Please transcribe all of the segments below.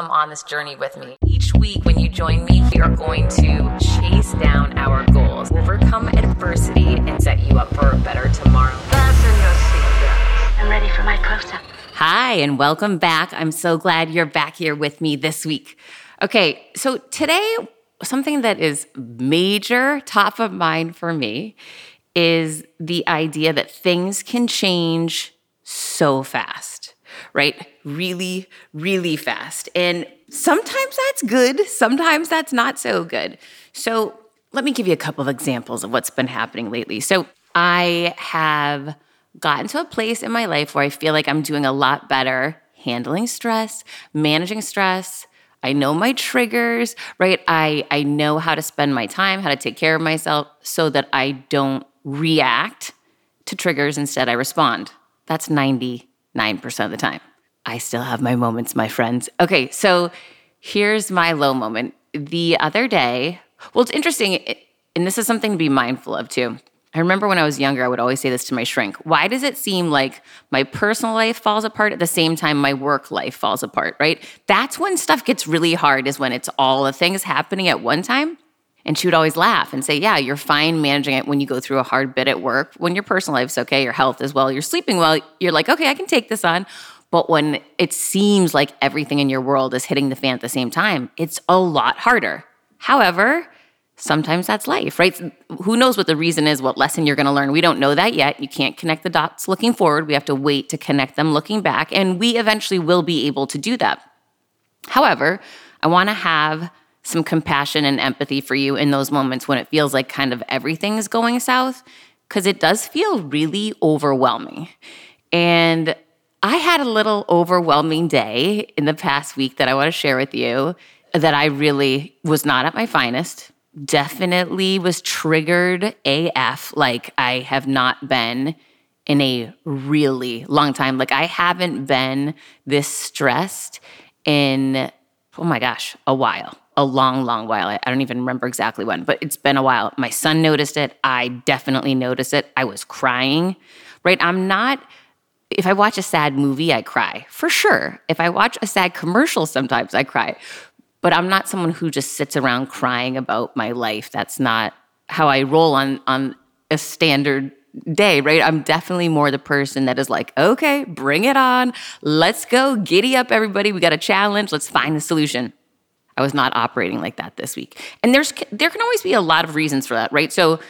come on this journey with me. Each week, when you join me, we are going to chase down our goals, overcome adversity, and set you up for a better tomorrow. Fasten your seatbelts. I'm ready for my close up. Hi, and welcome back. I'm so glad you're back here with me this week. Okay, so today, something that is major, top of mind for me is the idea that things can change so fast, right? Really, really fast. And sometimes that's good, sometimes that's not so good. So, let me give you a couple of examples of what's been happening lately. So, I have gotten to a place in my life where I feel like I'm doing a lot better handling stress, managing stress. I know my triggers, right? I, I know how to spend my time, how to take care of myself so that I don't react to triggers. Instead, I respond. That's 99% of the time. I still have my moments, my friends. Okay, so here's my low moment. The other day, well, it's interesting, and this is something to be mindful of too. I remember when I was younger, I would always say this to my shrink. Why does it seem like my personal life falls apart at the same time my work life falls apart, right? That's when stuff gets really hard, is when it's all the things happening at one time. And she would always laugh and say, Yeah, you're fine managing it when you go through a hard bit at work. When your personal life's okay, your health is well, you're sleeping well, you're like, Okay, I can take this on. But when it seems like everything in your world is hitting the fan at the same time, it's a lot harder. However, sometimes that's life, right? Who knows what the reason is, what lesson you're going to learn? We don't know that yet. You can't connect the dots looking forward. We have to wait to connect them looking back. And we eventually will be able to do that. However, I want to have some compassion and empathy for you in those moments when it feels like kind of everything's going south, because it does feel really overwhelming. And I had a little overwhelming day in the past week that I want to share with you that I really was not at my finest. Definitely was triggered AF like I have not been in a really long time. Like I haven't been this stressed in, oh my gosh, a while a long, long while. I, I, don't even remember exactly when, but it's been a while. My son noticed it. I definitely noticed it. I was crying, right? I'm not, if I watch a sad movie, I cry for sure. If I watch a sad commercial, sometimes I cry. But I'm not someone who just sits around crying about my life. That's not how I roll on, on a standard day, right? I'm definitely more the person that is like, okay, bring it on. Let's go. Giddy up, everybody. We got a challenge. Let's find the solution. I was not operating like that this week. And there's there can always be a lot of reasons for that, right? So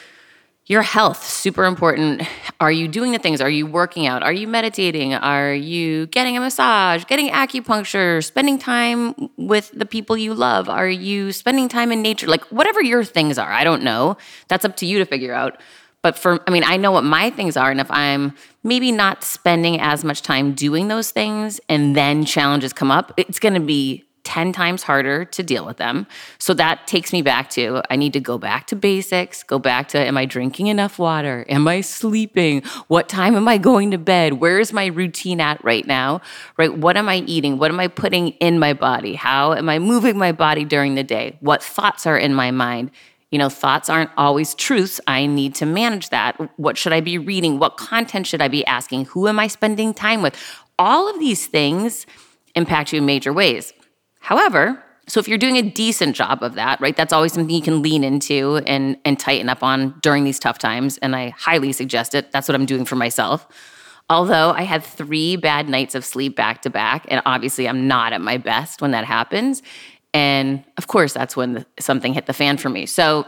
your health super important. Are you doing the things? Are you working out? Are you meditating? Are you getting a massage, getting acupuncture, spending time with the people you love? Are you spending time in nature? Like whatever your things are, I don't know. That's up to you to figure out. But for I mean, I know what my things are and if I'm maybe not spending as much time doing those things and then challenges come up, it's going to be 10 times harder to deal with them. So that takes me back to I need to go back to basics, go back to am I drinking enough water? Am I sleeping? What time am I going to bed? Where is my routine at right now? Right? What am I eating? What am I putting in my body? How am I moving my body during the day? What thoughts are in my mind? You know, thoughts aren't always truths. I need to manage that. What should I be reading? What content should I be asking? Who am I spending time with? All of these things impact you in major ways. However, so if you're doing a decent job of that, right, that's always something you can lean into and and tighten up on during these tough times. And I highly suggest it. That's what I'm doing for myself. Although I had three bad nights of sleep back to back, and obviously I'm not at my best when that happens. And of course, that's when the, something hit the fan for me. So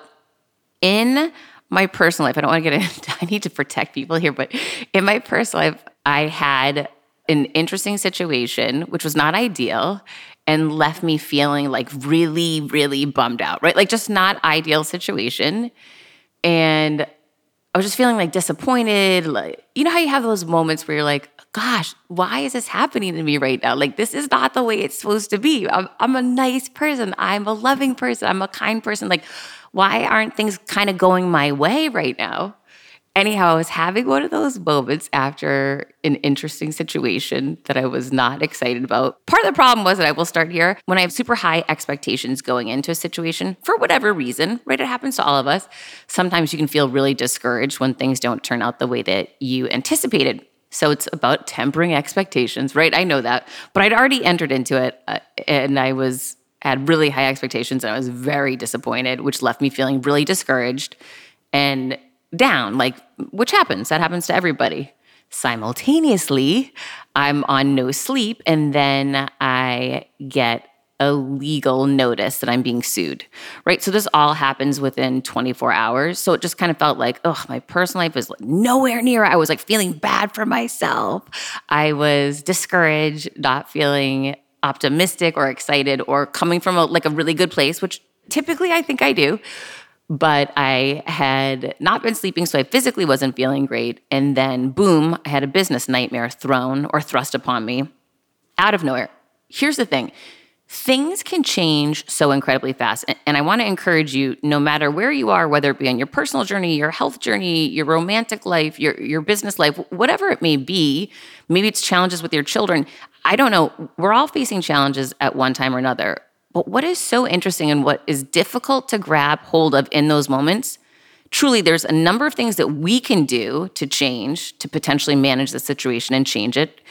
in my personal life, I don't want to get into, I need to protect people here, but in my personal life, I had an interesting situation, which was not ideal and left me feeling like really, really bummed out, right? Like just not ideal situation. And I was just feeling like disappointed. Like, you know how you have those moments where you're like, gosh, why is this happening to me right now? Like, this is not the way it's supposed to be. I'm, I'm a nice person. I'm a loving person. I'm a kind person. Like, why aren't things kind of going my way right now? Anyhow, I was having one of those moments after an interesting situation that I was not excited about. Part of the problem was that I will start here when I have super high expectations going into a situation for whatever reason, right? It happens to all of us. Sometimes you can feel really discouraged when things don't turn out the way that you anticipated. So it's about tempering expectations, right? I know that, but I'd already entered into it uh, and I was had really high expectations and I was very disappointed, which left me feeling really discouraged and down, like which happens. That happens to everybody. Simultaneously, I'm on no sleep and then I get a legal notice that I'm being sued, right? So this all happens within 24 hours. So it just kind of felt like, oh, my personal life was nowhere near. I was like feeling bad for myself. I was discouraged, not feeling optimistic or excited or coming from a, like a really good place, which typically I think I do. But I had not been sleeping, so I physically wasn't feeling great. And then, boom, I had a business nightmare thrown or thrust upon me out of nowhere. Here's the thing things can change so incredibly fast. And I want to encourage you, no matter where you are, whether it be on your personal journey, your health journey, your romantic life, your, your business life, whatever it may be, maybe it's challenges with your children. I don't know. We're all facing challenges at one time or another. But what is so interesting and what is difficult to grab hold of in those moments? Truly, there's a number of things that we can do to change, to potentially manage the situation and change it.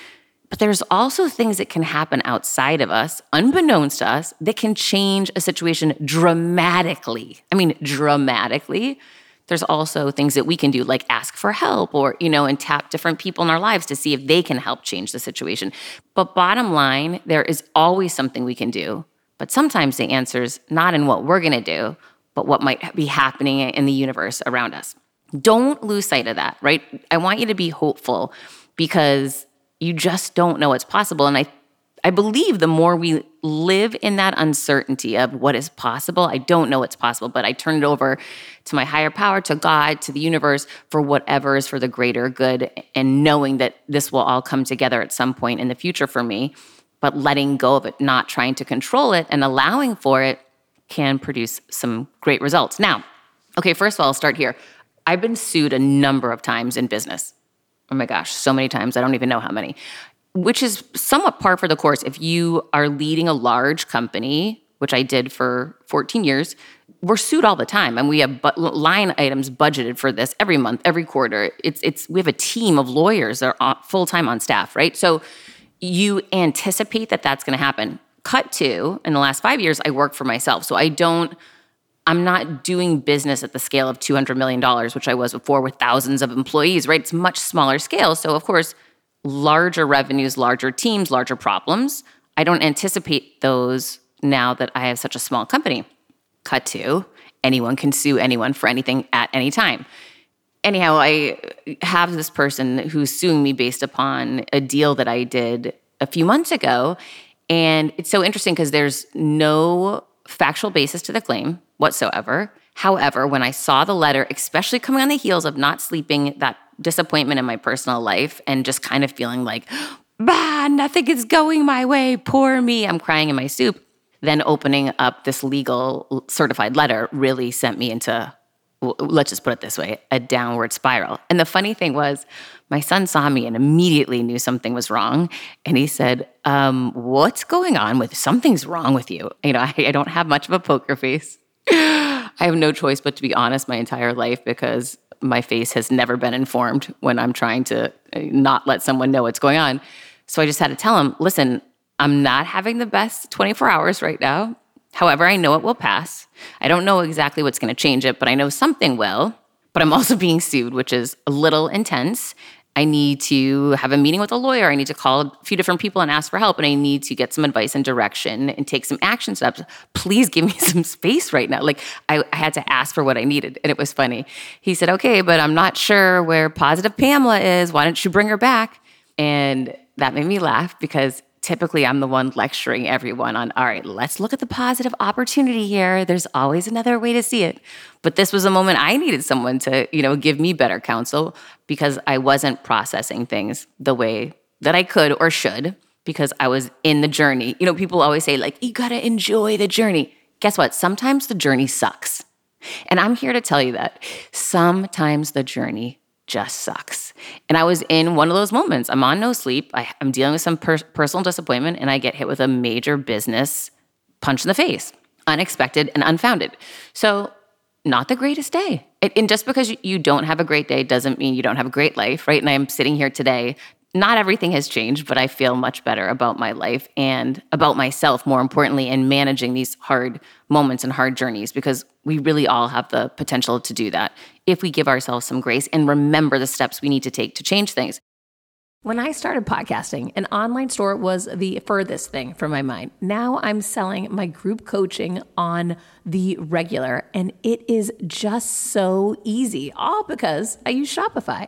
But there's also things that can happen outside of us, unbeknownst to us, that can change a situation dramatically. I mean, dramatically. There's also things that we can do, like ask for help or, you know, and tap different people in our lives to see if they can help change the situation. But bottom line, there is always something we can do. But sometimes the answer is not in what we're going to do, but what might be happening in the universe around us. Don't lose sight of that, right? I want you to be hopeful because you just don't know what's possible. And I, I believe the more we live in that uncertainty of what is possible, I don't know what's possible, but I turn it over to my higher power, to God, to the universe for whatever is for the greater good, and knowing that this will all come together at some point in the future for me. But letting go of it, not trying to control it, and allowing for it can produce some great results. Now, okay, first of all, I'll start here. I've been sued a number of times in business oh my gosh, so many times. I don't even know how many, which is somewhat par for the course. If you are leading a large company, which I did for 14 years, we're sued all the time and we have bu- line items budgeted for this every month every quarter it's it's we have a team of lawyers that are full time on staff right so you anticipate that that's going to happen cut to in the last 5 years I work for myself so I don't I'm not doing business at the scale of $200 million, which I was before with thousands of employees, right? It's much smaller scale. So, of course, larger revenues, larger teams, larger problems. I don't anticipate those now that I have such a small company. Cut to anyone can sue anyone for anything at any time. Anyhow, I have this person who's suing me based upon a deal that I did a few months ago. And it's so interesting because there's no factual basis to the claim whatsoever. However, when I saw the letter, especially coming on the heels of not sleeping, that disappointment in my personal life, and just kind of feeling like, bah, nothing is going my way, poor me, I'm crying in my soup. Then opening up this legal certified letter really sent me into, let's just put it this way, a downward spiral. And the funny thing was, my son saw me and immediately knew something was wrong. And he said, um, What's going on with something's wrong with you? You know, I, I don't have much of a poker face. I have no choice but to be honest my entire life because my face has never been informed when I'm trying to uh, not let someone know what's going on. So I just had to tell him, listen, I'm not having the best 24 hours right now. However, I know it will pass. I don't know exactly what's going to change it, but I know something will. But I'm also being sued, which is a little intense. I need to have a meeting with a lawyer. I need to call a few different people and ask for help. And I need to get some advice and direction and take some action steps. Please give me some space right now. Like I, I, had to ask for what I needed. And it was funny. He said, okay, but I'm not sure where positive Pamela is. Why don't you bring her back? And that made me laugh because typically I'm the one lecturing everyone on, all right, let's look at the positive opportunity here. There's always another way to see it. But this was a moment I needed someone to, you know, give me better counsel because I wasn't processing things the way that I could or should because I was in the journey. You know, people always say like, you got to enjoy the journey. Guess what? Sometimes the journey sucks. And I'm here to tell you that sometimes the journey just sucks. And I was in one of those moments. I'm on no sleep. I, am dealing with some per- personal disappointment, and I get hit with a major business punch in the face, unexpected and unfounded. So, not the greatest day. And- And just because you don't have a great day doesn't mean you don't have a great life, right? And I'm sitting here today. Not everything has changed, but I feel much better about my life and about myself, more importantly, in managing these hard moments and hard journeys because we really all have the potential to do that if we give ourselves some grace and remember the steps we need to take to change things. When I started podcasting, an online store was the furthest thing from my mind. Now I'm selling my group coaching on the regular, and it is just so easy, all because I use Shopify.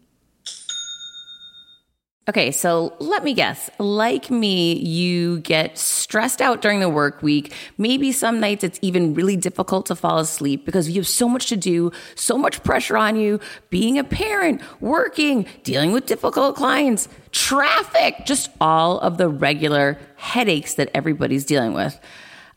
Okay, so let me guess. Like me, you get stressed out during the work week. Maybe some nights it's even really difficult to fall asleep because you have so much to do, so much pressure on you, being a parent, working, dealing with difficult clients, traffic, just all of the regular headaches that everybody's dealing with.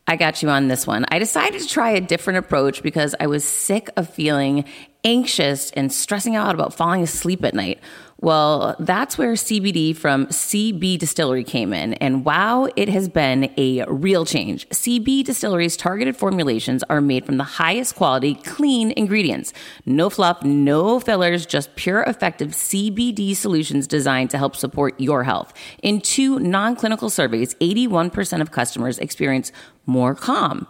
I got you on this one. I decided to try a different approach because I was sick of feeling anxious and stressing out about falling asleep at night. Well, that's where CBD from CB Distillery came in. And wow, it has been a real change. CB Distillery's targeted formulations are made from the highest quality, clean ingredients. No fluff, no fillers, just pure, effective CBD solutions designed to help support your health. In two non clinical surveys, 81% of customers experience more calm.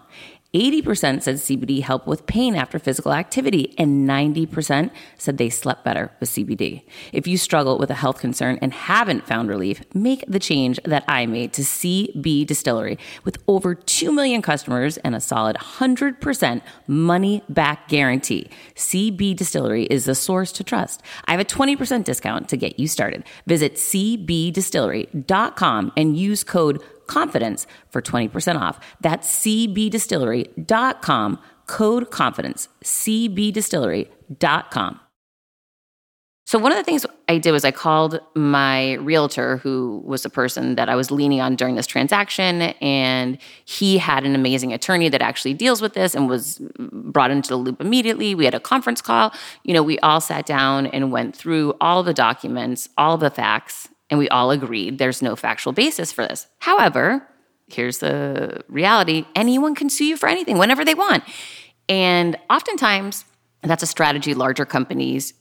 80% said CBD helped with pain after physical activity, and 90% said they slept better with CBD. If you struggle with a health concern and haven't found relief, make the change that I made to CB Distillery. With over 2 million customers and a solid 100% money back guarantee, CB Distillery is the source to trust. I have a 20% discount to get you started. Visit cbdistillery.com and use code confidence for 20% off. That's cbdistillery.com, code confidence, cbdistillery.com. So, one of the things I did was I called my realtor, who was the person that I was leaning on during this transaction. And he had an amazing attorney that actually deals with this and was brought into the loop immediately. We had a conference call. You know, we all sat down and went through all the documents, all the facts, and we all agreed there's no factual basis for this. However, here's the reality. Anyone can sue you for anything whenever they want. And oftentimes, that's a strategy larger companies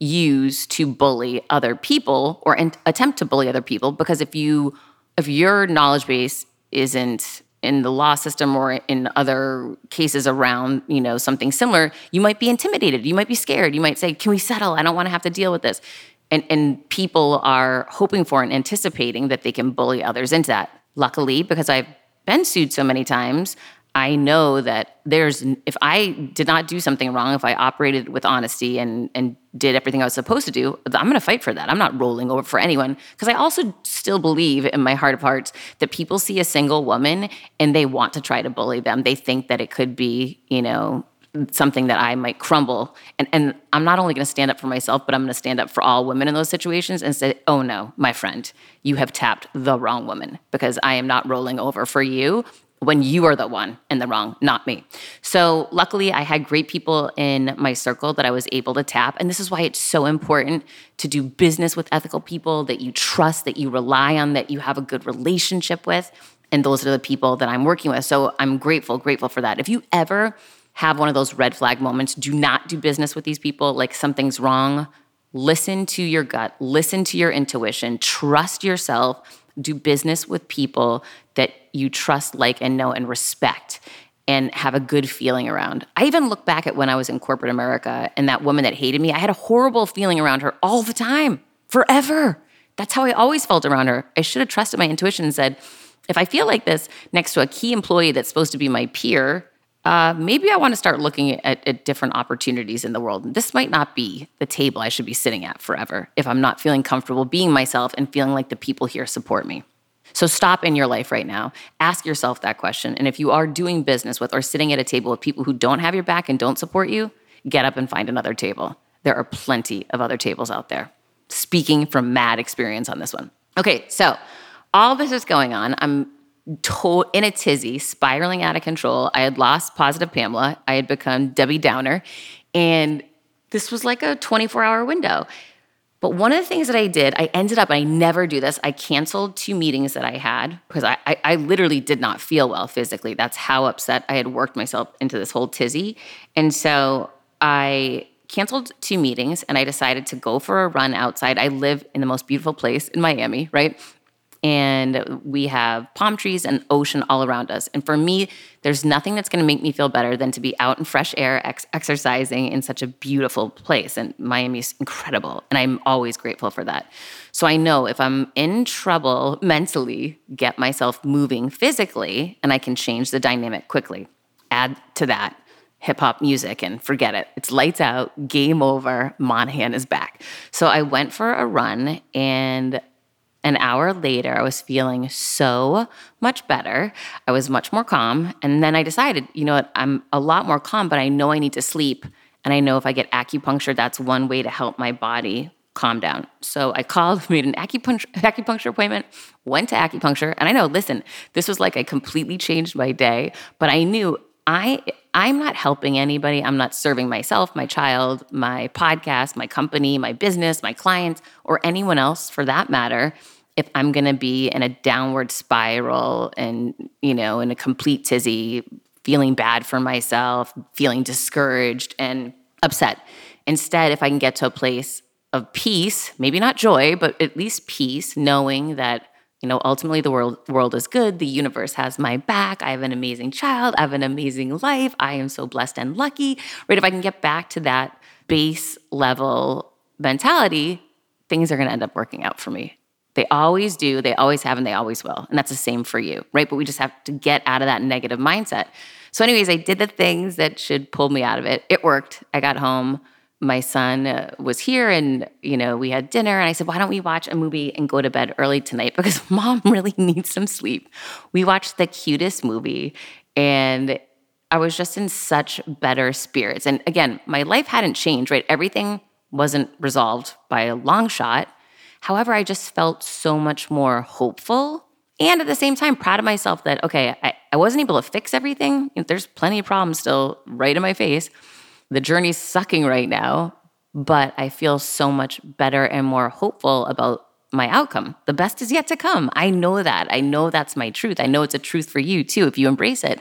use to bully other people or attempt to bully other people because if you if your knowledge base isn't in the law system or in other cases around you know something similar you might be intimidated. You might be scared. You might say can we settle? I don't want to have to deal with this and, and people are hoping for and anticipating that they can bully others into that Luckily, because I've been sued so many times, I know that there's if I did not do something wrong, if I operated with honesty and and did everything I was supposed to do, I'm going to fight for that. I'm not rolling over for anyone because I also still believe in my heart of hearts that people see a single woman and they want to try to bully them. They think that it could be, you know, something that I might crumble. And and I'm not only going to stand up for myself, but I'm going to stand up for all women in those situations and say, "Oh no, my friend, you have tapped the wrong woman because I am not rolling over for you." When you are the one in the wrong, not me. So, luckily, I had great people in my circle that I was able to tap. And this is why it's so important to do business with ethical people that you trust, that you rely on, that you have a good relationship with. And those are the people that I'm working with. So, I'm grateful, grateful for that. If you ever have one of those red flag moments. Do not do business with these people like something's wrong. Listen to your gut, listen to your intuition, trust yourself. Do business with people that you trust, like, and know and respect and have a good feeling around. I even look back at when I was in corporate America and that woman that hated me, I had a horrible feeling around her all the time, forever. That's how I always felt around her. I should have trusted my intuition and said, if I feel like this next to a key employee that's supposed to be my peer, uh, maybe I want to start looking at, at, different opportunities in the world. This might not be the table I should be sitting at forever if I'm not feeling comfortable being myself and feeling like the people here support me. So stop in your life right now. Ask yourself that question. And if you are doing business with or sitting at a table with people who don't have your back and don't support you, get up and find another table. There are plenty of other tables out there. Speaking from mad experience on this one. Okay, so all this is going on. I'm to- in a tizzy, spiraling out of control. I had lost positive Pamela. I had become Debbie Downer. And this was like a 24 hour window. But one of the things that I did, I ended up, and I never do this, I canceled two meetings that I had because I, I, I, literally did not feel well physically. That's how upset I had worked myself into this whole tizzy. And so I canceled two meetings and I decided to go for a run outside. I live in the most beautiful place in Miami, right? And we have palm trees and ocean all around us. And for me, there's nothing that's going to make me feel better than to be out in fresh air, ex- exercising in such a beautiful place. And Miami's incredible, and I'm always grateful for that. So I know if I'm in trouble mentally, get myself moving physically, and I can change the dynamic quickly. Add to that hip hop music and forget it. It's lights out, game over, Monahan is back. So I went for a run and an hour later, I was feeling so much better. I was much more calm. And then I decided, you know what, I'm a lot more calm, but I know I need to sleep. And I know if I get acupuncture, that's one way to help my body calm down. So I called, made an acupuncture, acupuncture appointment, went to acupuncture. And I know, listen, this was like I completely changed my day, but I knew I I'm not helping anybody. I'm not serving myself, my child, my podcast, my company, my business, my clients, or anyone else for that matter if I'm going to be in a downward spiral and, you know, in a complete tizzy, feeling bad for myself, feeling discouraged and upset. Instead, if I can get to a place of peace, maybe not joy, but at least peace, knowing that you know, ultimately the world world is good. The universe has my back. I have an amazing child. I have an amazing life. I am so blessed and lucky. Right? If I can get back to that base level mentality, things are going to end up working out for me. They always do. They always have, and they always will. And that's the same for you, right? But we just have to get out of that negative mindset. So, anyways, I did the things that should pull me out of it. It worked. I got home my son uh, was here and you know we had dinner and i said why don't we watch a movie and go to bed early tonight? Because mom really needs some sleep. We watched the cutest movie and i was just in such better spirits. And again my life hadn't changed right? Everything wasn't resolved by a long shot. However i just felt so much more hopeful and at the same time proud of myself that okay i, I wasn't able to fix everything. There's plenty of problems still right in my face the journey's sucking right now, but I feel so much better and more hopeful about my outcome. The best is yet to come. I know that. I know that's my truth. I know it's a truth for you too if you embrace it.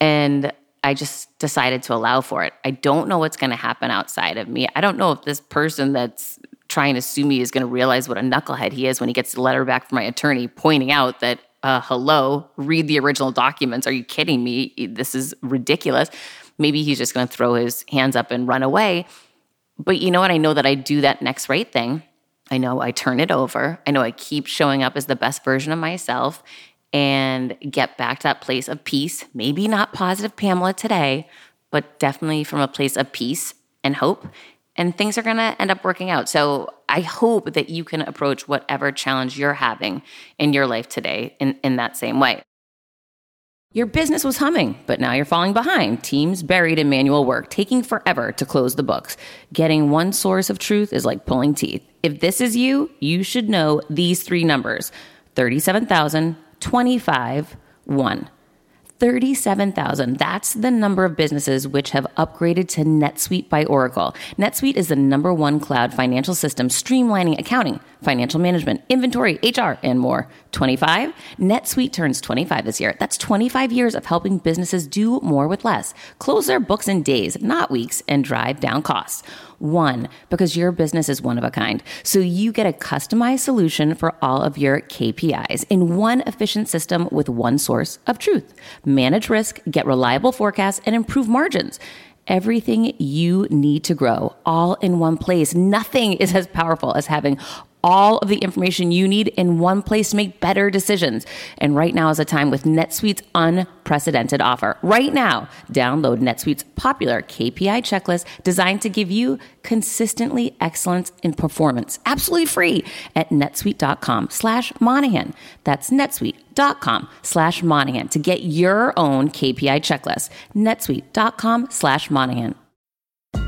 And I just decided to allow for it. I don't know what's going to happen outside of me. I don't know if this person that's trying to sue me is going to realize what a knucklehead he is when he gets the letter back from my attorney pointing out that, uh, hello, read the original documents. Are you kidding me? This is ridiculous. Maybe he's just going to throw his hands up and run away. But you know what? I know that I do that next right thing. I know I turn it over. I know I keep showing up as the best version of myself. and get back to that place of peace. Maybe not positive Pamela today, but definitely from a place of peace and hope. And things are gonna end up working out. So I hope that you can approach whatever challenge you're having in your life today in, in that same way. Your business was humming, but now you're falling behind. Teams buried in manual work, taking forever to close the books. Getting one source of truth is like pulling teeth. If this is you, you should know these three numbers 37,000, 25, 1. 37,000. That's the number of businesses which have upgraded to NetSuite by Oracle. NetSuite is the number one cloud financial system streamlining accounting, financial management, inventory, HR, and more. 25. NetSuite turns 25 this year. That's 25 years of helping businesses do more with less, close their books in days, not weeks, and drive down costs. One, because your business is one of a kind. So you get a customized solution for all of your KPIs in one efficient system with one source of truth. Manage risk, get reliable forecasts, and improve margins everything you need to grow all in one place. Nothing is as powerful as having all of the information you need in one place to make better decisions. And right now is a time with NetSuite's unprecedented offer. Right now, download NetSuite's popular KPI checklist designed to give you consistently excellence in performance, absolutely free at netsuite.com slash Monahan. That's netsuite.com slash Monahan to get your own KPI checklist. netsuite.com slash Monahan.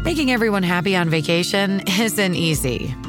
Making everyone happy on vacation isn't easy,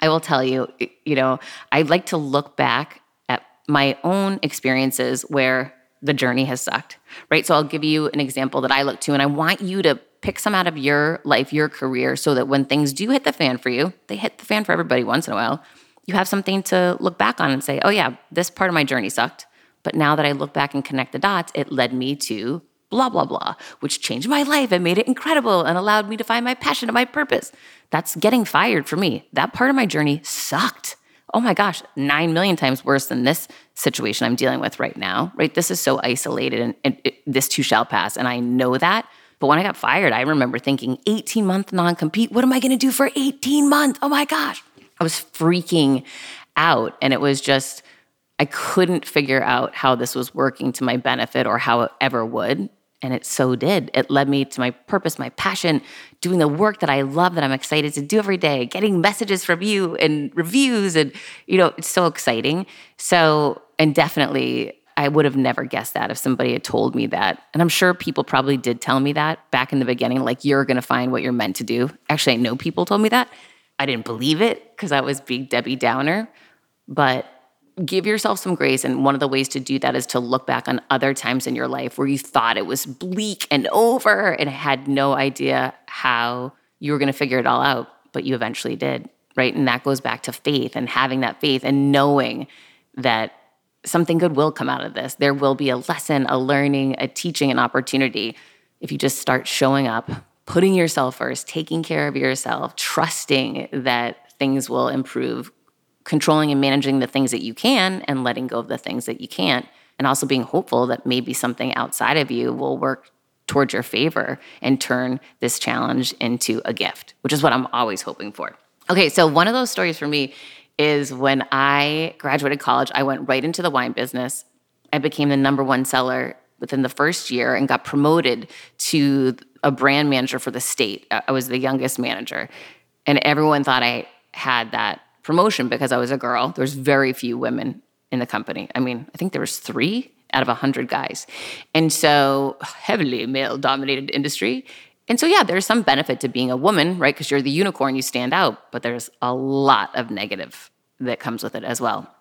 I will tell you, you know, I like to look back at my own experiences where the journey has sucked, right? So I'll give you an example that I look to, and I want you to pick some out of your life, your career, so that when things do hit the fan for you, they hit the fan for everybody once in a while, you have something to look back on and say, oh, yeah, this part of my journey sucked. But now that I look back and connect the dots, it led me to blah, blah, blah, which changed my life and made it incredible and allowed me to find my passion and my purpose. That's getting fired for me. That part of my journey sucked. Oh my gosh, nine million times worse than this situation I'm dealing with right now, right? This is so isolated and, and it, this too shall pass. And I know that. But when I got fired, I remember thinking 18 month non compete. What am I going to do for 18 months? Oh my gosh. I was freaking out. And it was just, I couldn't figure out how this was working to my benefit or how it ever would. And it so did. It led me to my purpose, my passion, doing the work that I love, that I'm excited to do every day, getting messages from you and reviews. And, you know, it's so exciting. So, and definitely, I would have never guessed that if somebody had told me that. And I'm sure people probably did tell me that back in the beginning, like, you're going to find what you're meant to do. Actually, I know people told me that. I didn't believe it because I was being Debbie Downer. But give yourself some grace. And one of the ways to do that is to look back on other times in your life where you thought it was bleak and over and had no idea how you were going to figure it all out, but you eventually did. Right. And that goes back to faith and having that faith and knowing that something good will come out of this. There will be a lesson, a learning, a teaching, an opportunity if you just start showing up, putting yourself first, taking care of yourself, trusting that things will improve controlling and managing the things that you can and letting go of the things that you can't and also being hopeful that maybe something outside of you will work towards your favor and turn this challenge into a gift which is what i'm always hoping for. Okay so one of those stories for me is when i graduated college i went right into the wine business. I became the number one seller within the first year and got promoted to a brand manager for the state. I was the youngest manager and everyone thought i had that promotion because I was a girl. There's very few women in the company. I mean, I think there was three out of a hundred guys, and so heavily male dominated industry. And so, yeah, there's some benefit to being a woman, right? Because you're the unicorn, you stand out. But there's a lot of negative that comes with it as well.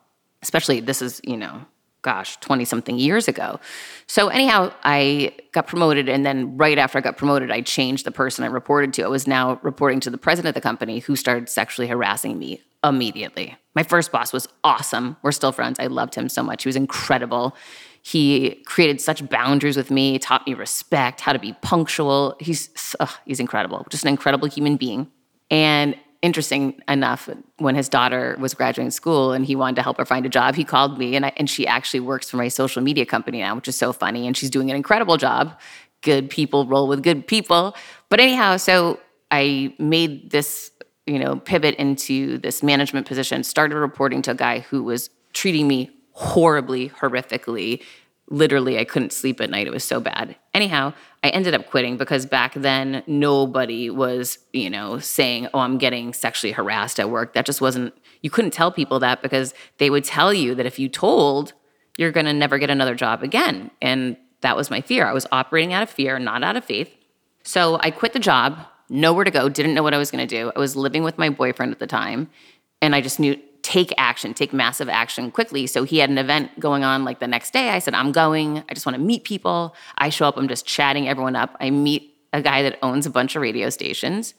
Especially, this is, you know, gosh, 20 something years ago. So, anyhow, I got promoted. And then, right after I got promoted, I changed the person I reported to. I was now reporting to the president of the company who started sexually harassing me immediately. My first boss was awesome. We're still friends. I loved him so much. He was incredible. He created such boundaries with me, taught me respect, how to be punctual. He's he's incredible, just an incredible human being. And interesting enough, when his daughter was graduating school and he wanted to help her find a job, he called me and I, and she actually works for my social media company now, which is so funny. And she's doing an incredible job. Good people roll with good people. But anyhow, so I made this, you know, pivot into this management position, started reporting to a guy who was treating me horribly, horrifically. Literally, I couldn't sleep at night. It was so bad. Anyhow, I ended up quitting because back then nobody was, you know, saying, "Oh, I'm getting sexually harassed at work." That just wasn't you couldn't tell people that because they would tell you that if you told, you're going to never get another job again. And that was my fear. I was operating out of fear, not out of faith. So I quit the job, nowhere to go, didn't know what I was going to do. I was living with my boyfriend at the time, and I just knew take action, take massive action quickly. So he had an event going on like the next day. I said, I'm going. I just want to meet people. I show up, I'm just chatting everyone up. I meet a guy that owns a bunch of radio stations,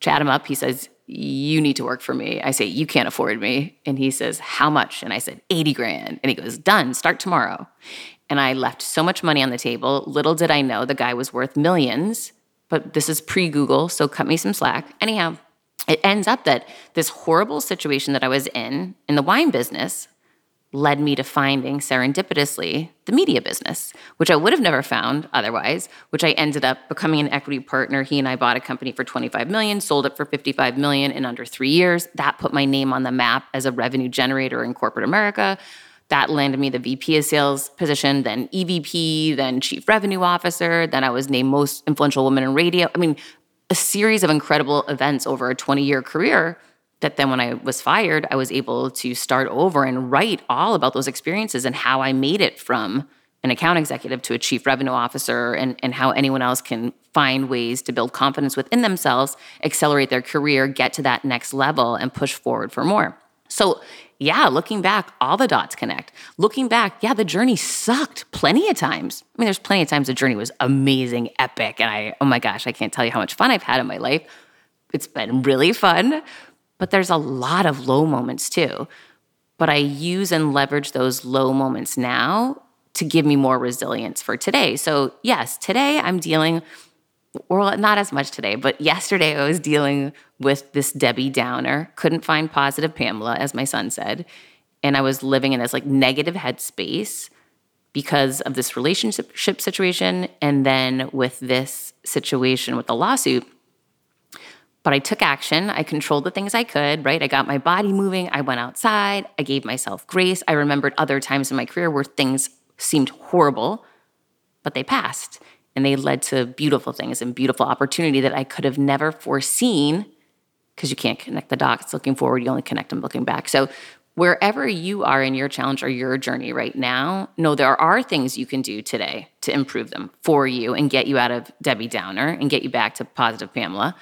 chat him up. He says, You need to work for me. I say, You can't afford me. And he says, How much? And I said, 80 grand. And he goes, Done, start tomorrow. And I left so much money on the table. Little did I know the guy was worth millions, but this is pre Google, so cut me some slack. Anyhow, it ends up that this horrible situation that I was in in the wine business led me to finding serendipitously the media business, which I would have never found otherwise, which I ended up becoming an equity partner. He and I bought a company for 25 million, sold it for 55 million in under 3 years. That put my name on the map as a revenue generator in corporate America. That landed me the VP of sales position, then EVP, then chief revenue officer. Then I was named most influential woman in radio. I mean, a series of incredible events over a 20 year career that then when I was fired, I was able to start over and write all about those experiences and how I made it from an account executive to a chief revenue officer and, and how anyone else can find ways to build confidence within themselves, accelerate their career, get to that next level, and push forward for more. So yeah, looking back, all the dots connect. Looking back, yeah, the journey sucked plenty of times. I mean, there's plenty of times the journey was amazing, epic, and I, oh my gosh, I can't tell you how much fun I've had in my life. It's been really fun, but there's a lot of low moments too. But I use and leverage those low moments now to give me more resilience for today. So, yes, today I'm dealing well, not as much today, but yesterday I was dealing with this Debbie Downer, couldn't find positive Pamela, as my son said. And I was living in this like negative headspace because of this relationship situation and then with this situation with the lawsuit. But I took action. I controlled the things I could, right? I got my body moving. I went outside. I gave myself grace. I remembered other times in my career where things seemed horrible, but they passed and they led to beautiful things and beautiful opportunity that I could have never foreseen because you can't connect the dots looking forward, you only connect them looking back. So, wherever you are in your challenge or your journey right now, know there are things you can do today to improve them for you and get you out of Debbie Downer and get you back to positive Pamela,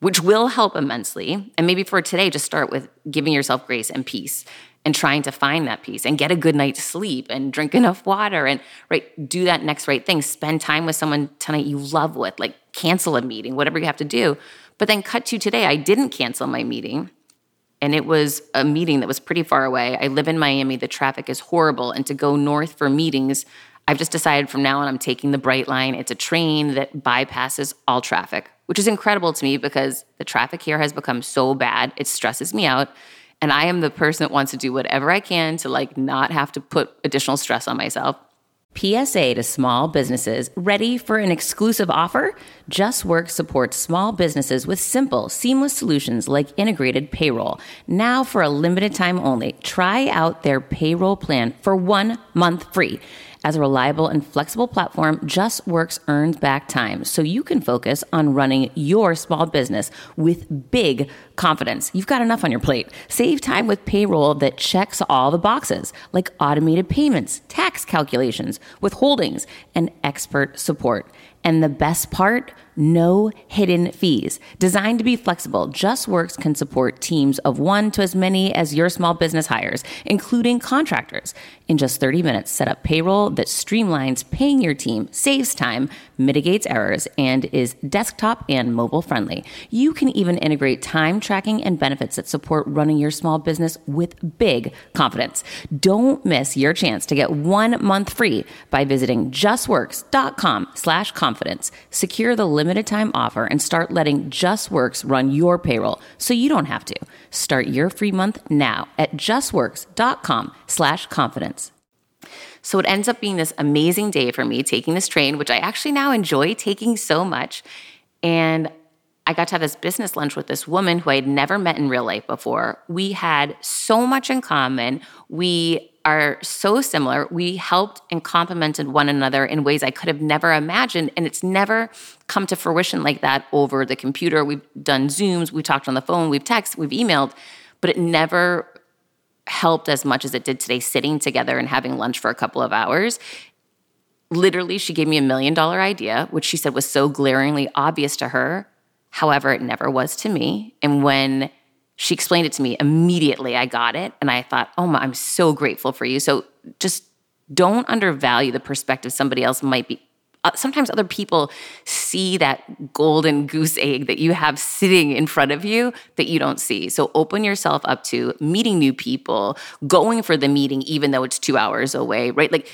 which will help immensely. And maybe for today, just start with giving yourself grace and peace and trying to find that peace and get a good night's sleep and drink enough water and right do that next right thing. Spend time with someone tonight you love with like cancel a meeting whatever you have to do. But then cut to today i didn't cancel my meeting and it was a meeting that was pretty far away. I live in miami. The traffic is horrible and to go north for meetings i've just decided from now on i'm taking the Brightline it's a train that bypasses all traffic which is incredible to me because the traffic here has become so bad it stresses me out and I am the person that wants to do whatever I can to like not have to put additional stress on myself. PSA to small businesses ready for an exclusive offer? JustWorks supports small businesses with simple, seamless solutions like integrated payroll. Now, for a limited time only, try out their payroll plan for one month free. As a reliable and flexible platform, JustWorks earns back time so you can focus on running your small business with big confidence. You've got enough on your plate. Save time with payroll that checks all the boxes, like automated payments, tax calculations, withholdings, and expert support. And the best part, no hidden fees. Designed to be flexible, JustWorks can support teams of one to as many as your small business hires, including contractors. In just 30 minutes, set up payroll that streamlines paying your team, saves time, mitigates errors, and is desktop and mobile friendly. You can even integrate time tracking and benefits that support running your small business with big confidence. Don't miss your chance to get one month free by visiting justworks.com slash confidence. Secure the limited time offer and start letting JustWorks run your payroll so you don't have to. Start your free month now at justworks.com slash confidence. So it ends up being this amazing day for me taking this train, which I actually now enjoy taking so much. And I got to have this business lunch with this woman who I had never met in real life before. We had so much in common. We are so similar. We helped and complemented one another in ways I could have never imagined. And it's never come to fruition like that over the computer. We've done Zooms, we've talked on the phone, we've texted, we've emailed, but it never helped as much as it did today sitting together and having lunch for a couple of hours. Literally, she gave me a million dollar idea, which she said was so glaringly obvious to her. However, it never was to me. And when she explained it to me immediately. I got it. And I thought, oh my, I'm so grateful for you. So just don't undervalue the perspective somebody else might be. Uh, sometimes other people see that golden goose egg that you have sitting in front of you that you don't see. So open yourself up to meeting new people, going for the meeting, even though it's two hours away, right? Like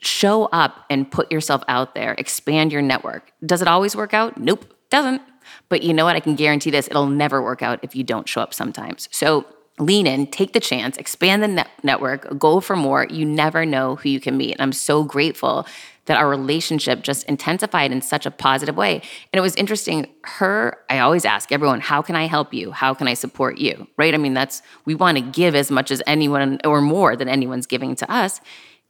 show up and put yourself out there, expand your network. Does it always work out? Nope, doesn't. But you know what? I can guarantee this it'll never work out if you don't show up sometimes. So lean in, take the chance, expand the net- network, go for more. You never know who you can meet. And I'm so grateful that our relationship just intensified in such a positive way. And it was interesting. Her, I always ask everyone, how can I help you? How can I support you? Right? I mean, that's, we want to give as much as anyone or more than anyone's giving to us.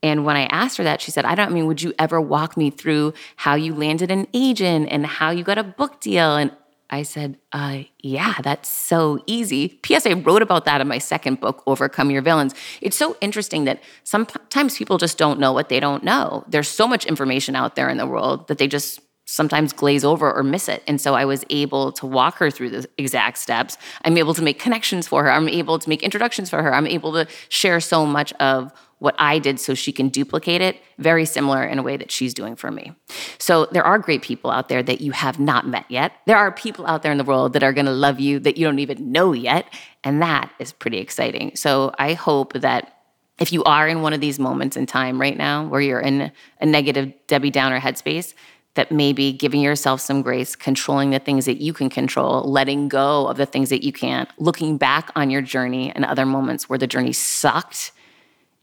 And when I asked her that, she said, I don't I mean, would you ever walk me through how you landed an agent and how you got a book deal? And I said, uh, yeah, that's so easy. P.S. I wrote about that in my second book, Overcome Your Villains. It's so interesting that sometimes people just don't know what they don't know. There's so much information out there in the world that they just sometimes glaze over or miss it. And so I was able to walk her through the exact steps. I'm able to make connections for her. I'm able to make introductions for her. I'm able to share so much of what I did so she can duplicate it, very similar in a way that she's doing for me. So there are great people out there that you have not met yet. There are people out there in the world that are going to love you that you don't even know yet. And that is pretty exciting. So I hope that if you are in one of these moments in time right now where you're in a negative Debbie Downer headspace, that maybe giving yourself some grace, controlling the things that you can control, letting go of the things that you can't, looking back on your journey and other moments where the journey sucked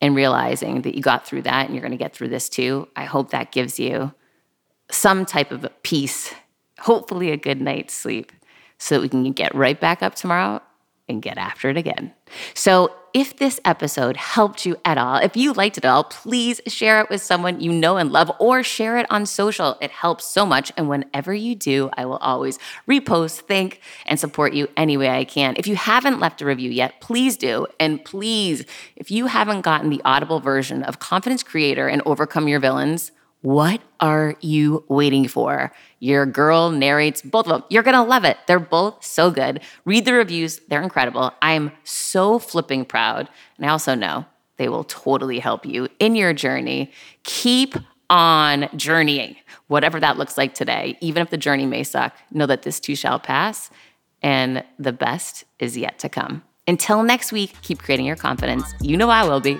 and realizing that you got through that and you're going to get through this too. I hope that gives you some type of peace, hopefully a good night's sleep, so that we can get right back up tomorrow and get after it again. So, if this episode helped you at all, if you liked it all, please share it with someone you know and love or share it on social. It helps so much. And whenever you do, I will always repost, thank, and support you any way I can. If you haven't left a review yet, please do. And please, if you haven't gotten the audible version of Confidence Creator and Overcome Your Villains, what are you waiting for? Your girl narrates both of them. You're gonna love it. They're both so good. Read the reviews, they're incredible. I'm so flipping proud. And I also know they will totally help you in your journey. Keep on journeying, whatever that looks like today. Even if the journey may suck, know that this too shall pass and the best is yet to come. Until next week, keep creating your confidence. You know I will be.